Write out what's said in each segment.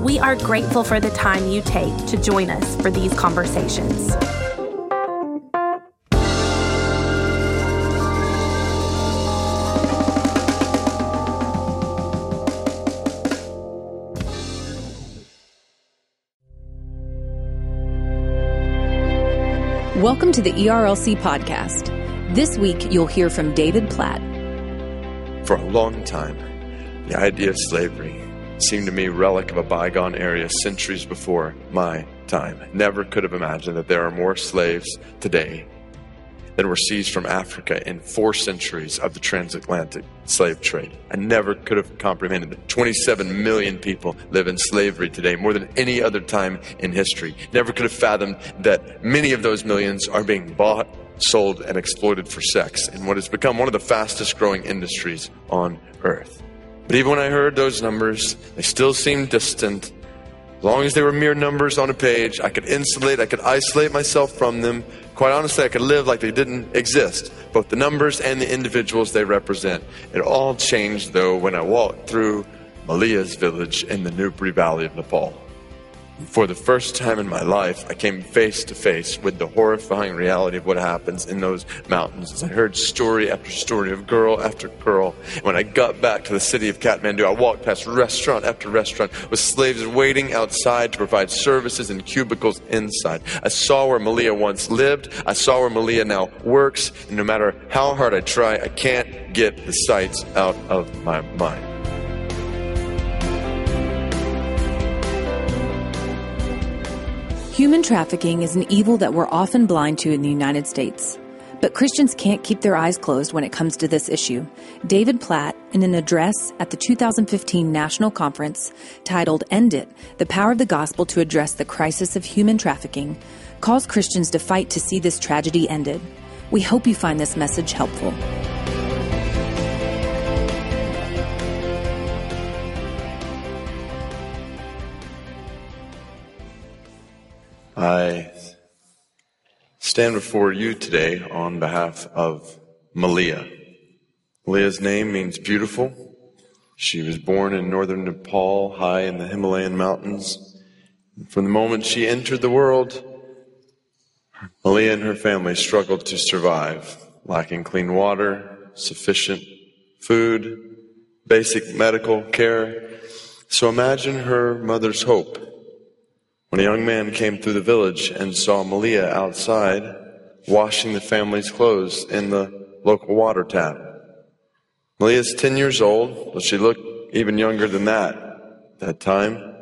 We are grateful for the time you take to join us for these conversations. Welcome to the ERLC podcast. This week, you'll hear from David Platt. For a long time, the idea of slavery seemed to me relic of a bygone era centuries before my time. Never could have imagined that there are more slaves today than were seized from Africa in four centuries of the transatlantic slave trade. I never could have comprehended that 27 million people live in slavery today, more than any other time in history. Never could have fathomed that many of those millions are being bought, sold, and exploited for sex in what has become one of the fastest growing industries on earth. But even when I heard those numbers, they still seemed distant. As long as they were mere numbers on a page, I could insulate, I could isolate myself from them. Quite honestly, I could live like they didn't exist, both the numbers and the individuals they represent. It all changed, though, when I walked through Malia's village in the Nupri Valley of Nepal. For the first time in my life, I came face to face with the horrifying reality of what happens in those mountains. As I heard story after story of girl after girl. When I got back to the city of Kathmandu, I walked past restaurant after restaurant with slaves waiting outside to provide services in cubicles inside. I saw where Malia once lived. I saw where Malia now works. And no matter how hard I try, I can't get the sights out of my mind. Human trafficking is an evil that we're often blind to in the United States. But Christians can't keep their eyes closed when it comes to this issue. David Platt, in an address at the 2015 National Conference titled End It The Power of the Gospel to Address the Crisis of Human Trafficking, calls Christians to fight to see this tragedy ended. We hope you find this message helpful. I stand before you today on behalf of Malia. Malia's name means beautiful. She was born in northern Nepal, high in the Himalayan mountains. From the moment she entered the world, Malia and her family struggled to survive, lacking clean water, sufficient food, basic medical care. So imagine her mother's hope when a young man came through the village and saw Malia outside washing the family's clothes in the local water tap. Malia's 10 years old, but she looked even younger than that that time.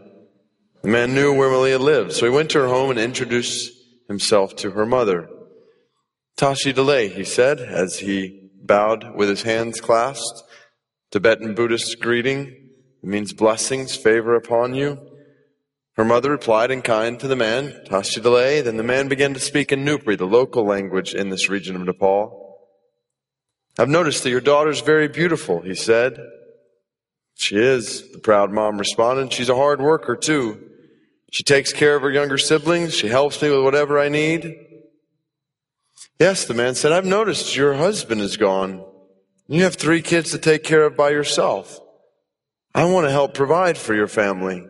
The man knew where Malia lived, so he went to her home and introduced himself to her mother. Tashi Delay, he said, as he bowed with his hands clasped. Tibetan Buddhist greeting. It means blessings, favor upon you. Her mother replied in kind to the man, Tashi Delay. Then the man began to speak in Nupri, the local language in this region of Nepal. I've noticed that your daughter's very beautiful, he said. She is, the proud mom responded. She's a hard worker, too. She takes care of her younger siblings. She helps me with whatever I need. Yes, the man said, I've noticed your husband is gone. You have three kids to take care of by yourself. I want to help provide for your family.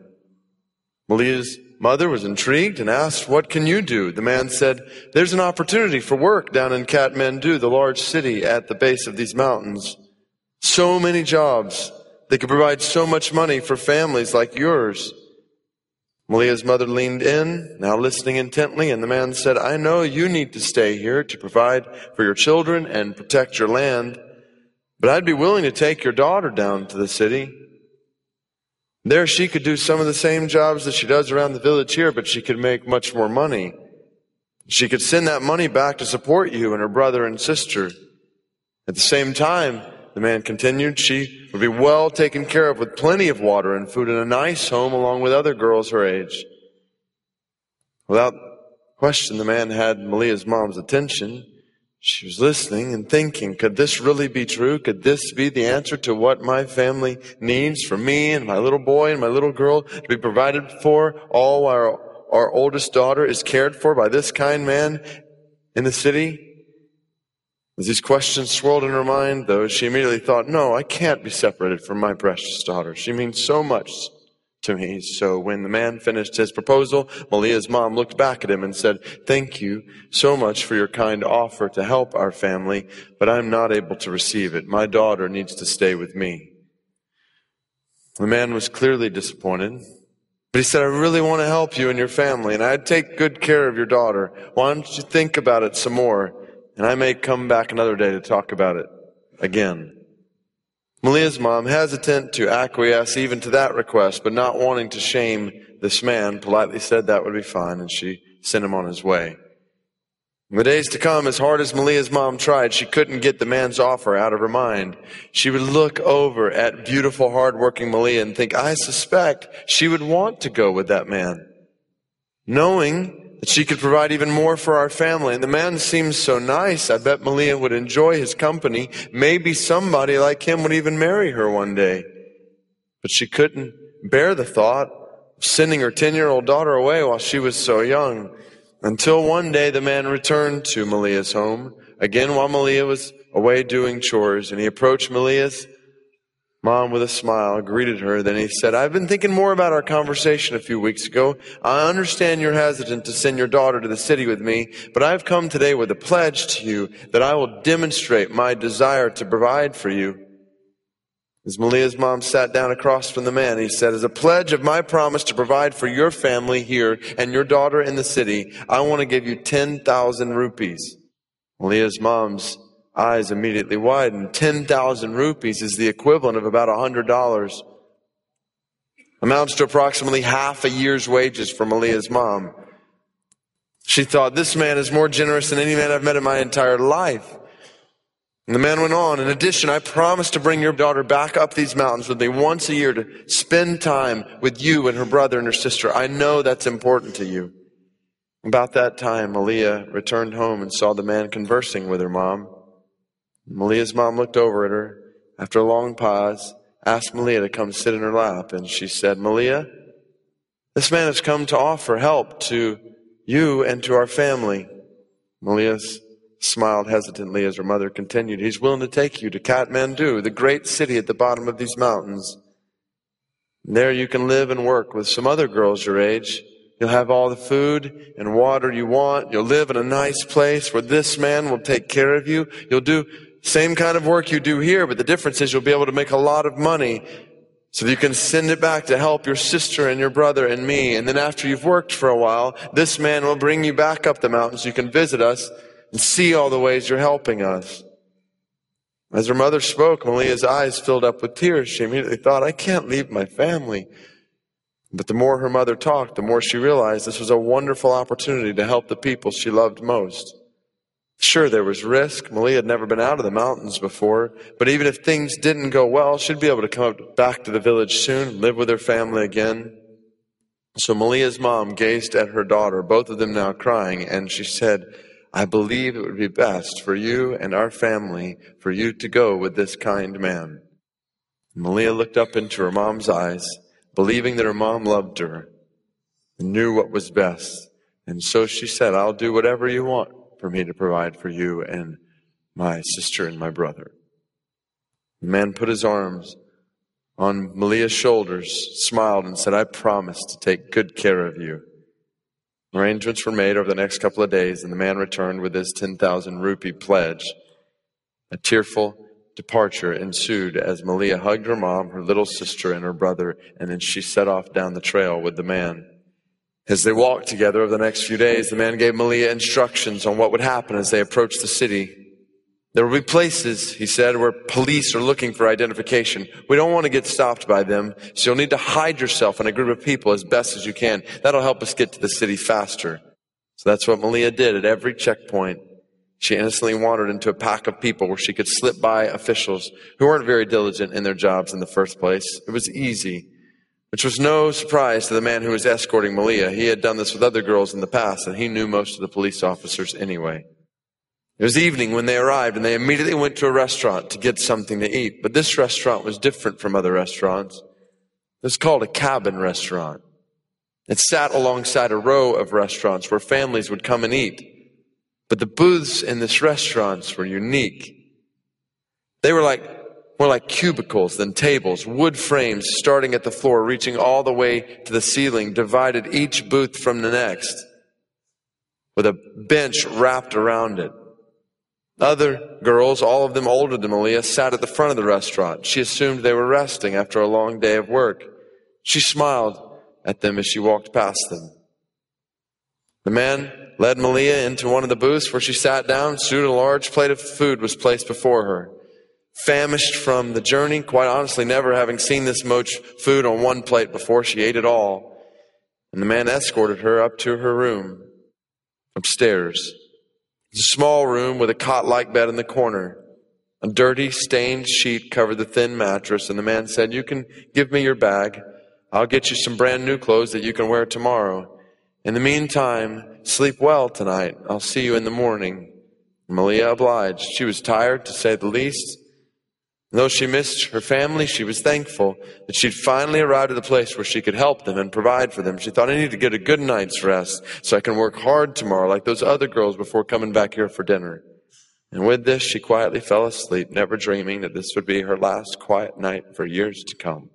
Malia's mother was intrigued and asked, What can you do? The man said, There's an opportunity for work down in Kathmandu, the large city at the base of these mountains. So many jobs. They could provide so much money for families like yours. Malia's mother leaned in, now listening intently, and the man said, I know you need to stay here to provide for your children and protect your land, but I'd be willing to take your daughter down to the city. There she could do some of the same jobs that she does around the village here, but she could make much more money. She could send that money back to support you and her brother and sister. At the same time, the man continued, she would be well taken care of with plenty of water and food in a nice home along with other girls her age. Without question, the man had Malia's mom's attention. She was listening and thinking, could this really be true? Could this be the answer to what my family needs for me and my little boy and my little girl to be provided for? All our, our oldest daughter is cared for by this kind man in the city? As these questions swirled in her mind, though, she immediately thought, no, I can't be separated from my precious daughter. She means so much to me. So when the man finished his proposal, Malia's mom looked back at him and said, thank you so much for your kind offer to help our family, but I'm not able to receive it. My daughter needs to stay with me. The man was clearly disappointed, but he said, I really want to help you and your family, and I'd take good care of your daughter. Why don't you think about it some more? And I may come back another day to talk about it again. Malia's mom, hesitant to acquiesce even to that request, but not wanting to shame this man, politely said that would be fine, and she sent him on his way. In the days to come, as hard as Malia's mom tried, she couldn't get the man's offer out of her mind. She would look over at beautiful, hardworking Malia and think, I suspect she would want to go with that man. Knowing that she could provide even more for our family. And the man seems so nice. I bet Malia would enjoy his company. Maybe somebody like him would even marry her one day. But she couldn't bear the thought of sending her 10 year old daughter away while she was so young. Until one day the man returned to Malia's home, again while Malia was away doing chores, and he approached Malia's Mom, with a smile, greeted her. Then he said, I've been thinking more about our conversation a few weeks ago. I understand you're hesitant to send your daughter to the city with me, but I've come today with a pledge to you that I will demonstrate my desire to provide for you. As Malia's mom sat down across from the man, he said, As a pledge of my promise to provide for your family here and your daughter in the city, I want to give you 10,000 rupees. Malia's mom's eyes immediately widened. 10,000 rupees is the equivalent of about $100. Amounts to approximately half a year's wages for Malia's mom. She thought, this man is more generous than any man I've met in my entire life. And the man went on, in addition, I promise to bring your daughter back up these mountains with me once a year to spend time with you and her brother and her sister. I know that's important to you. About that time, Malia returned home and saw the man conversing with her mom. Malia's mom looked over at her. After a long pause, asked Malia to come sit in her lap, and she said, Malia, this man has come to offer help to you and to our family. Malia smiled hesitantly as her mother continued, He's willing to take you to Kathmandu, the great city at the bottom of these mountains. There you can live and work with some other girls your age. You'll have all the food and water you want. You'll live in a nice place where this man will take care of you. You'll do same kind of work you do here, but the difference is you'll be able to make a lot of money so that you can send it back to help your sister and your brother and me. And then after you've worked for a while, this man will bring you back up the mountain so you can visit us and see all the ways you're helping us. As her mother spoke, Malia's eyes filled up with tears. She immediately thought, I can't leave my family. But the more her mother talked, the more she realized this was a wonderful opportunity to help the people she loved most. Sure, there was risk. Malia had never been out of the mountains before, but even if things didn't go well, she'd be able to come back to the village soon, live with her family again. So Malia's mom gazed at her daughter, both of them now crying, and she said, I believe it would be best for you and our family for you to go with this kind man. Malia looked up into her mom's eyes, believing that her mom loved her and knew what was best. And so she said, I'll do whatever you want for me to provide for you and my sister and my brother. The man put his arms on Malia's shoulders, smiled, and said, I promise to take good care of you. Arrangements were made over the next couple of days, and the man returned with his 10,000 rupee pledge. A tearful departure ensued as Malia hugged her mom, her little sister, and her brother, and then she set off down the trail with the man. As they walked together over the next few days, the man gave Malia instructions on what would happen as they approached the city. There will be places, he said, where police are looking for identification. We don't want to get stopped by them, so you'll need to hide yourself in a group of people as best as you can. That'll help us get to the city faster. So that's what Malia did at every checkpoint. She innocently wandered into a pack of people where she could slip by officials who weren't very diligent in their jobs in the first place. It was easy which was no surprise to the man who was escorting Malia. He had done this with other girls in the past, and he knew most of the police officers anyway. It was evening when they arrived, and they immediately went to a restaurant to get something to eat. But this restaurant was different from other restaurants. It was called a cabin restaurant. It sat alongside a row of restaurants where families would come and eat. But the booths in this restaurants were unique. They were like more like cubicles than tables, wood frames starting at the floor, reaching all the way to the ceiling, divided each booth from the next, with a bench wrapped around it. Other girls, all of them older than Malia, sat at the front of the restaurant. She assumed they were resting after a long day of work. She smiled at them as she walked past them. The man led Malia into one of the booths where she sat down. Soon a large plate of food was placed before her. Famished from the journey, quite honestly, never having seen this much food on one plate before, she ate it all. And the man escorted her up to her room upstairs. It's a small room with a cot like bed in the corner. A dirty, stained sheet covered the thin mattress, and the man said, You can give me your bag. I'll get you some brand new clothes that you can wear tomorrow. In the meantime, sleep well tonight. I'll see you in the morning. Malia obliged. She was tired, to say the least. Though she missed her family, she was thankful that she'd finally arrived at a place where she could help them and provide for them. She thought, I need to get a good night's rest so I can work hard tomorrow like those other girls before coming back here for dinner. And with this, she quietly fell asleep, never dreaming that this would be her last quiet night for years to come.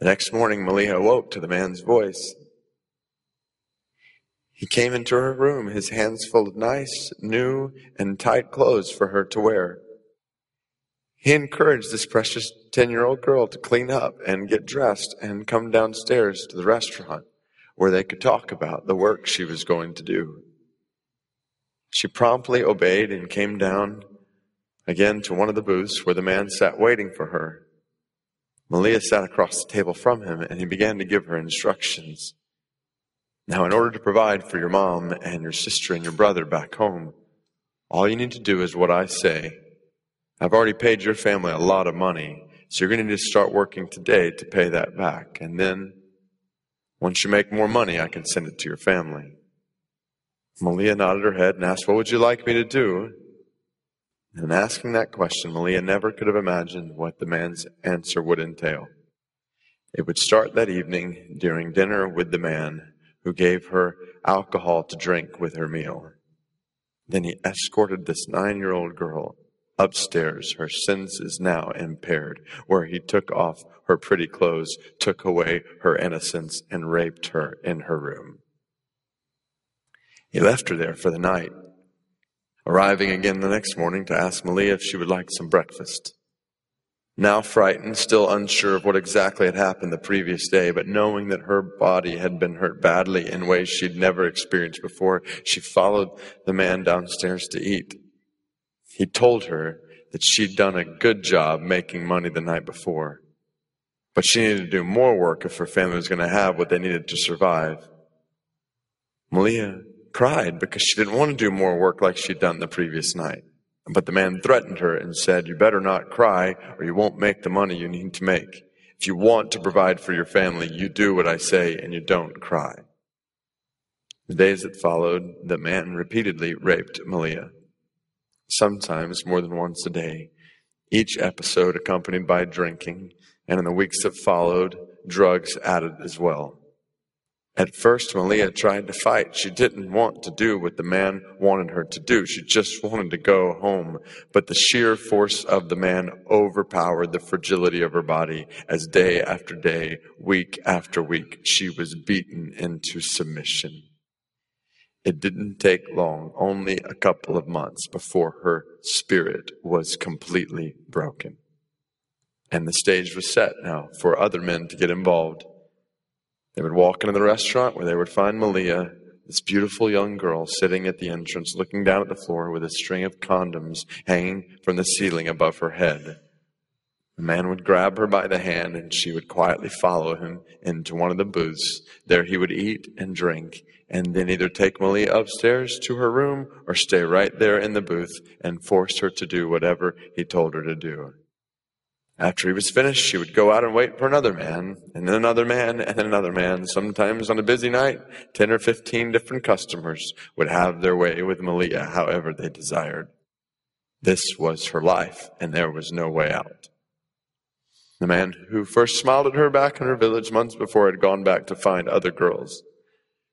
The next morning, Malia awoke to the man's voice. He came into her room, his hands full of nice, new, and tight clothes for her to wear. He encouraged this precious 10 year old girl to clean up and get dressed and come downstairs to the restaurant where they could talk about the work she was going to do. She promptly obeyed and came down again to one of the booths where the man sat waiting for her. Malia sat across the table from him and he began to give her instructions. Now, in order to provide for your mom and your sister and your brother back home, all you need to do is what I say I've already paid your family a lot of money, so you're going to need to start working today to pay that back. And then, once you make more money, I can send it to your family. Malia nodded her head and asked, What would you like me to do? And asking that question, Malia never could have imagined what the man's answer would entail. It would start that evening during dinner with the man who gave her alcohol to drink with her meal. Then he escorted this nine year old girl upstairs, her senses now impaired, where he took off her pretty clothes, took away her innocence, and raped her in her room. He left her there for the night, arriving again the next morning to ask Malia if she would like some breakfast. Now frightened, still unsure of what exactly had happened the previous day, but knowing that her body had been hurt badly in ways she'd never experienced before, she followed the man downstairs to eat. He told her that she'd done a good job making money the night before, but she needed to do more work if her family was going to have what they needed to survive. Malia cried because she didn't want to do more work like she'd done the previous night. But the man threatened her and said, You better not cry or you won't make the money you need to make. If you want to provide for your family, you do what I say and you don't cry. The days that followed, the man repeatedly raped Malia sometimes more than once a day, each episode accompanied by drinking, and in the weeks that followed, drugs added as well. At first, Malia tried to fight. She didn't want to do what the man wanted her to do. She just wanted to go home. But the sheer force of the man overpowered the fragility of her body as day after day, week after week, she was beaten into submission. It didn't take long, only a couple of months before her spirit was completely broken. And the stage was set now for other men to get involved. They would walk into the restaurant where they would find Malia, this beautiful young girl, sitting at the entrance, looking down at the floor with a string of condoms hanging from the ceiling above her head. The man would grab her by the hand and she would quietly follow him into one of the booths. There he would eat and drink and then either take Malia upstairs to her room or stay right there in the booth and force her to do whatever he told her to do. After he was finished, she would go out and wait for another man, and then another man, and then another man. Sometimes on a busy night, 10 or 15 different customers would have their way with Malia however they desired. This was her life, and there was no way out. The man who first smiled at her back in her village months before had gone back to find other girls,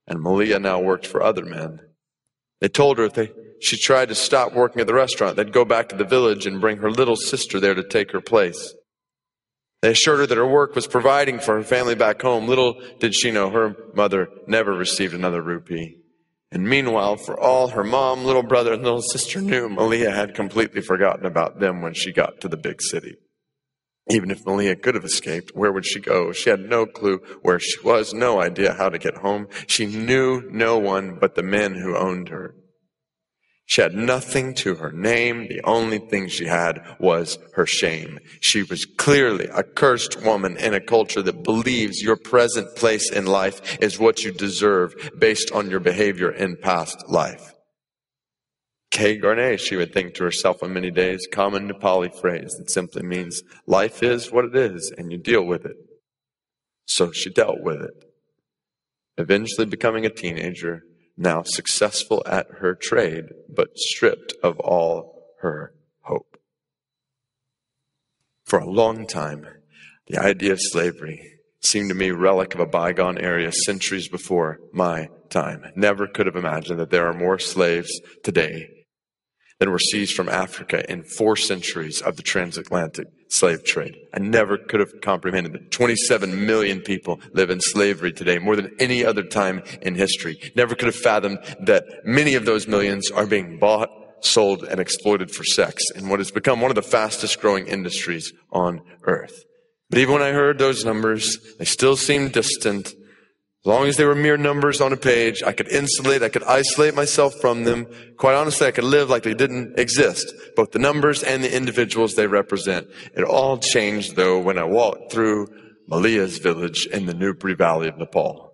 and Malia now worked for other men. They told her if they, she tried to stop working at the restaurant, they'd go back to the village and bring her little sister there to take her place. They assured her that her work was providing for her family back home. Little did she know her mother never received another rupee. And meanwhile, for all her mom, little brother, and little sister knew, Malia had completely forgotten about them when she got to the big city. Even if Malia could have escaped, where would she go? She had no clue where she was, no idea how to get home. She knew no one but the men who owned her. She had nothing to her name. The only thing she had was her shame. She was clearly a cursed woman in a culture that believes your present place in life is what you deserve based on your behavior in past life. Ke garne, she would think to herself on many days, common Nepali phrase that simply means life is what it is and you deal with it. So she dealt with it. Eventually becoming a teenager, now successful at her trade, but stripped of all her hope. For a long time, the idea of slavery seemed to me relic of a bygone era centuries before my time. Never could have imagined that there are more slaves today than were seized from Africa in four centuries of the transatlantic slave trade. I never could have comprehended that 27 million people live in slavery today, more than any other time in history. Never could have fathomed that many of those millions are being bought, sold, and exploited for sex in what has become one of the fastest growing industries on earth. But even when I heard those numbers, they still seemed distant as long as they were mere numbers on a page, I could insulate, I could isolate myself from them. Quite honestly, I could live like they didn't exist, both the numbers and the individuals they represent. It all changed though when I walked through Malia's village in the Nubri Valley of Nepal.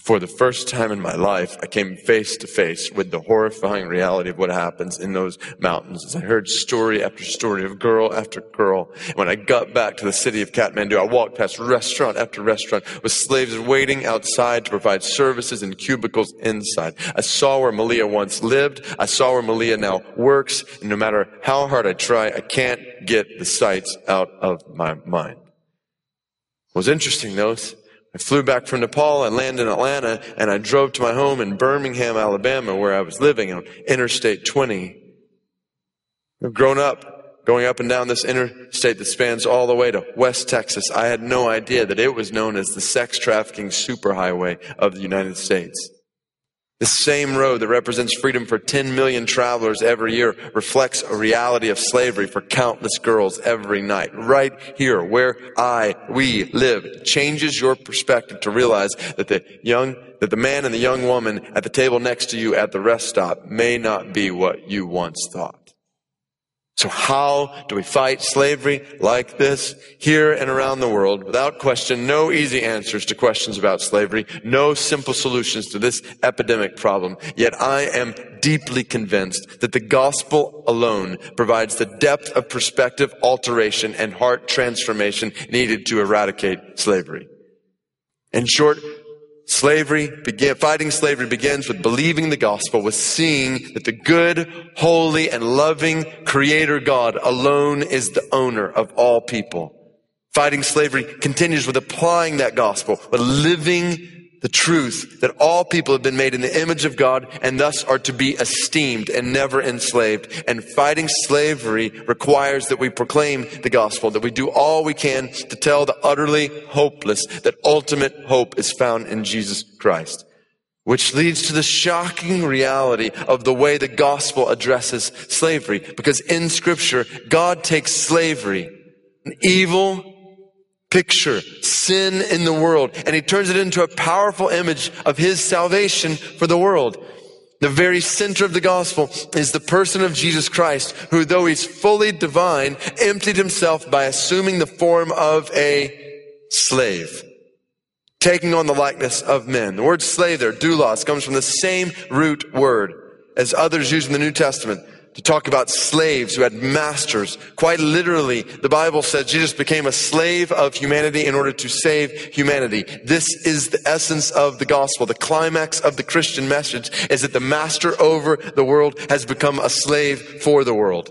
For the first time in my life, I came face to face with the horrifying reality of what happens in those mountains. As I heard story after story of girl after girl. When I got back to the city of Kathmandu, I walked past restaurant after restaurant with slaves waiting outside to provide services in cubicles inside. I saw where Malia once lived. I saw where Malia now works. And no matter how hard I try, I can't get the sights out of my mind. What was interesting though I flew back from Nepal. I landed in Atlanta and I drove to my home in Birmingham, Alabama, where I was living on Interstate 20. I've grown up going up and down this interstate that spans all the way to West Texas. I had no idea that it was known as the sex trafficking superhighway of the United States. The same road that represents freedom for 10 million travelers every year reflects a reality of slavery for countless girls every night. Right here, where I, we live, changes your perspective to realize that the young, that the man and the young woman at the table next to you at the rest stop may not be what you once thought. So how do we fight slavery like this here and around the world? Without question, no easy answers to questions about slavery, no simple solutions to this epidemic problem. Yet I am deeply convinced that the gospel alone provides the depth of perspective alteration and heart transformation needed to eradicate slavery. In short, Slavery begin, fighting slavery begins with believing the gospel, with seeing that the good, holy, and loving creator God alone is the owner of all people. Fighting slavery continues with applying that gospel, with living the truth that all people have been made in the image of God and thus are to be esteemed and never enslaved. And fighting slavery requires that we proclaim the gospel, that we do all we can to tell the utterly hopeless that ultimate hope is found in Jesus Christ. Which leads to the shocking reality of the way the gospel addresses slavery. Because in scripture, God takes slavery, an evil, picture, sin in the world, and he turns it into a powerful image of his salvation for the world. The very center of the gospel is the person of Jesus Christ, who though he's fully divine, emptied himself by assuming the form of a slave, taking on the likeness of men. The word slave there, doulos, comes from the same root word as others use in the New Testament to talk about slaves who had masters. Quite literally, the Bible says Jesus became a slave of humanity in order to save humanity. This is the essence of the gospel. The climax of the Christian message is that the master over the world has become a slave for the world.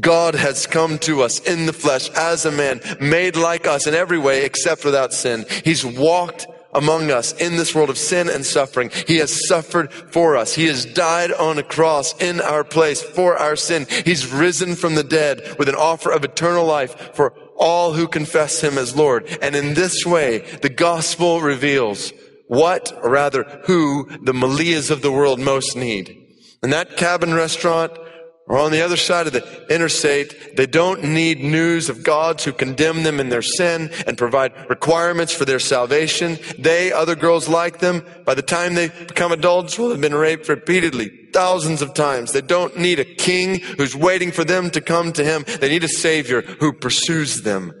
God has come to us in the flesh as a man, made like us in every way except without sin. He's walked among us in this world of sin and suffering. He has suffered for us. He has died on a cross in our place for our sin. He's risen from the dead with an offer of eternal life for all who confess him as Lord. And in this way, the gospel reveals what, or rather who, the Malias of the world most need. In that cabin restaurant, or on the other side of the interstate, they don't need news of gods who condemn them in their sin and provide requirements for their salvation. They, other girls like them, by the time they become adults, will have been raped repeatedly, thousands of times. They don't need a king who's waiting for them to come to him. They need a savior who pursues them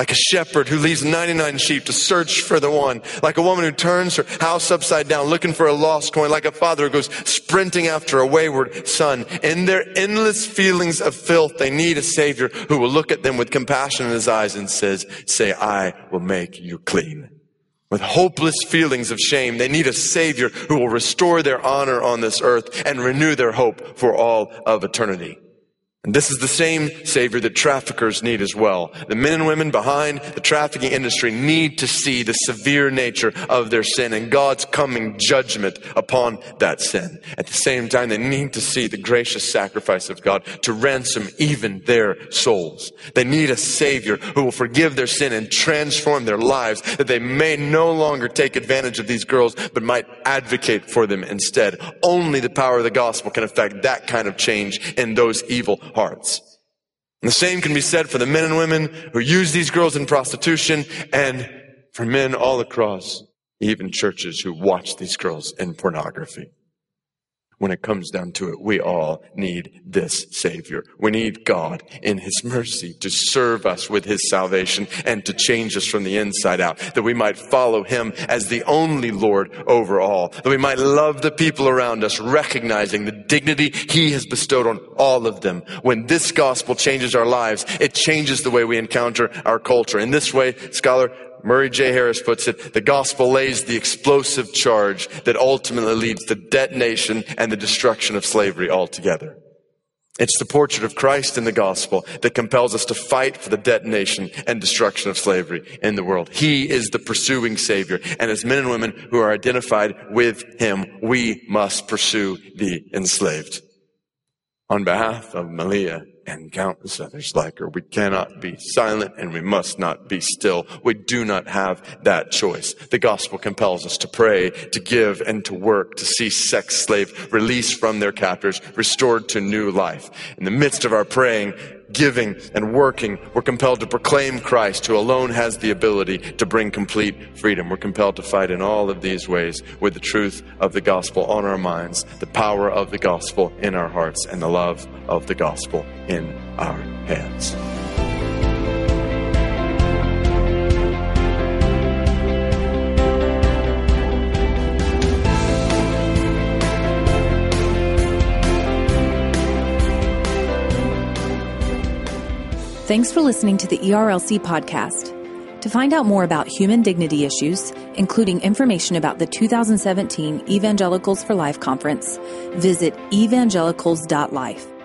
like a shepherd who leaves 99 sheep to search for the one, like a woman who turns her house upside down looking for a lost coin, like a father who goes sprinting after a wayward son. In their endless feelings of filth, they need a savior who will look at them with compassion in his eyes and says, say, I will make you clean. With hopeless feelings of shame, they need a savior who will restore their honor on this earth and renew their hope for all of eternity. And this is the same Savior that traffickers need as well. The men and women behind the trafficking industry need to see the severe nature of their sin and God's coming judgment upon that sin. At the same time, they need to see the gracious sacrifice of God to ransom even their souls. They need a Savior who will forgive their sin and transform their lives that they may no longer take advantage of these girls, but might advocate for them instead. Only the power of the gospel can affect that kind of change in those evil hearts. And the same can be said for the men and women who use these girls in prostitution and for men all across, even churches who watch these girls in pornography when it comes down to it, we all need this Savior. We need God in His mercy to serve us with His salvation and to change us from the inside out, that we might follow Him as the only Lord over all, that we might love the people around us, recognizing the dignity He has bestowed on all of them. When this gospel changes our lives, it changes the way we encounter our culture. In this way, scholar Murray J. Harris puts it, the gospel lays the explosive charge that ultimately leads to detonation and the destruction of slavery altogether. It's the portrait of Christ in the gospel that compels us to fight for the detonation and destruction of slavery in the world. He is the pursuing Savior. And as men and women who are identified with Him, we must pursue the enslaved. On behalf of Malia and countless others like her. We cannot be silent and we must not be still. We do not have that choice. The gospel compels us to pray, to give, and to work to see sex slaves released from their captors, restored to new life. In the midst of our praying, giving, and working, we're compelled to proclaim Christ, who alone has the ability to bring complete freedom. We're compelled to fight in all of these ways with the truth of the gospel on our minds, the power of the gospel in our hearts, and the love of the gospel in our hands. Thanks for listening to the ERLC podcast. To find out more about human dignity issues, including information about the 2017 Evangelicals for Life conference, visit evangelicals.life.